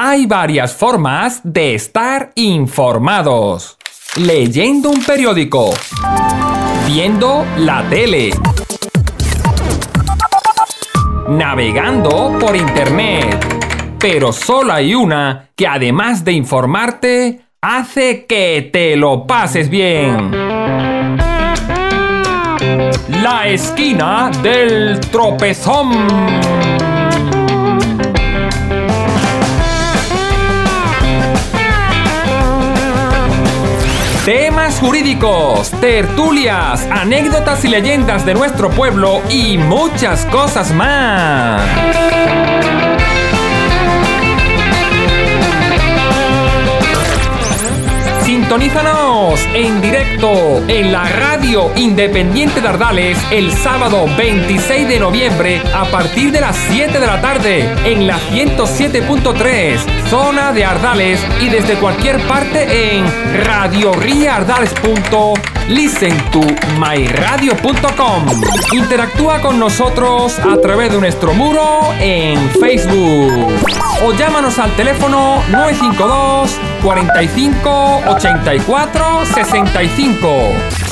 Hay varias formas de estar informados. Leyendo un periódico. Viendo la tele. Navegando por internet. Pero solo hay una que además de informarte, hace que te lo pases bien. La esquina del tropezón. Jurídicos, tertulias, anécdotas y leyendas de nuestro pueblo y muchas cosas más. Sintonízanos en directo en la radio independiente de Ardales el sábado 26 de noviembre a partir de las 7 de la tarde en la 107.3 zona de Ardales y desde cualquier parte en radioriardales.listentomyradio.com. Interactúa con nosotros a través de nuestro muro en Facebook o llámanos al teléfono 952 45 84 65.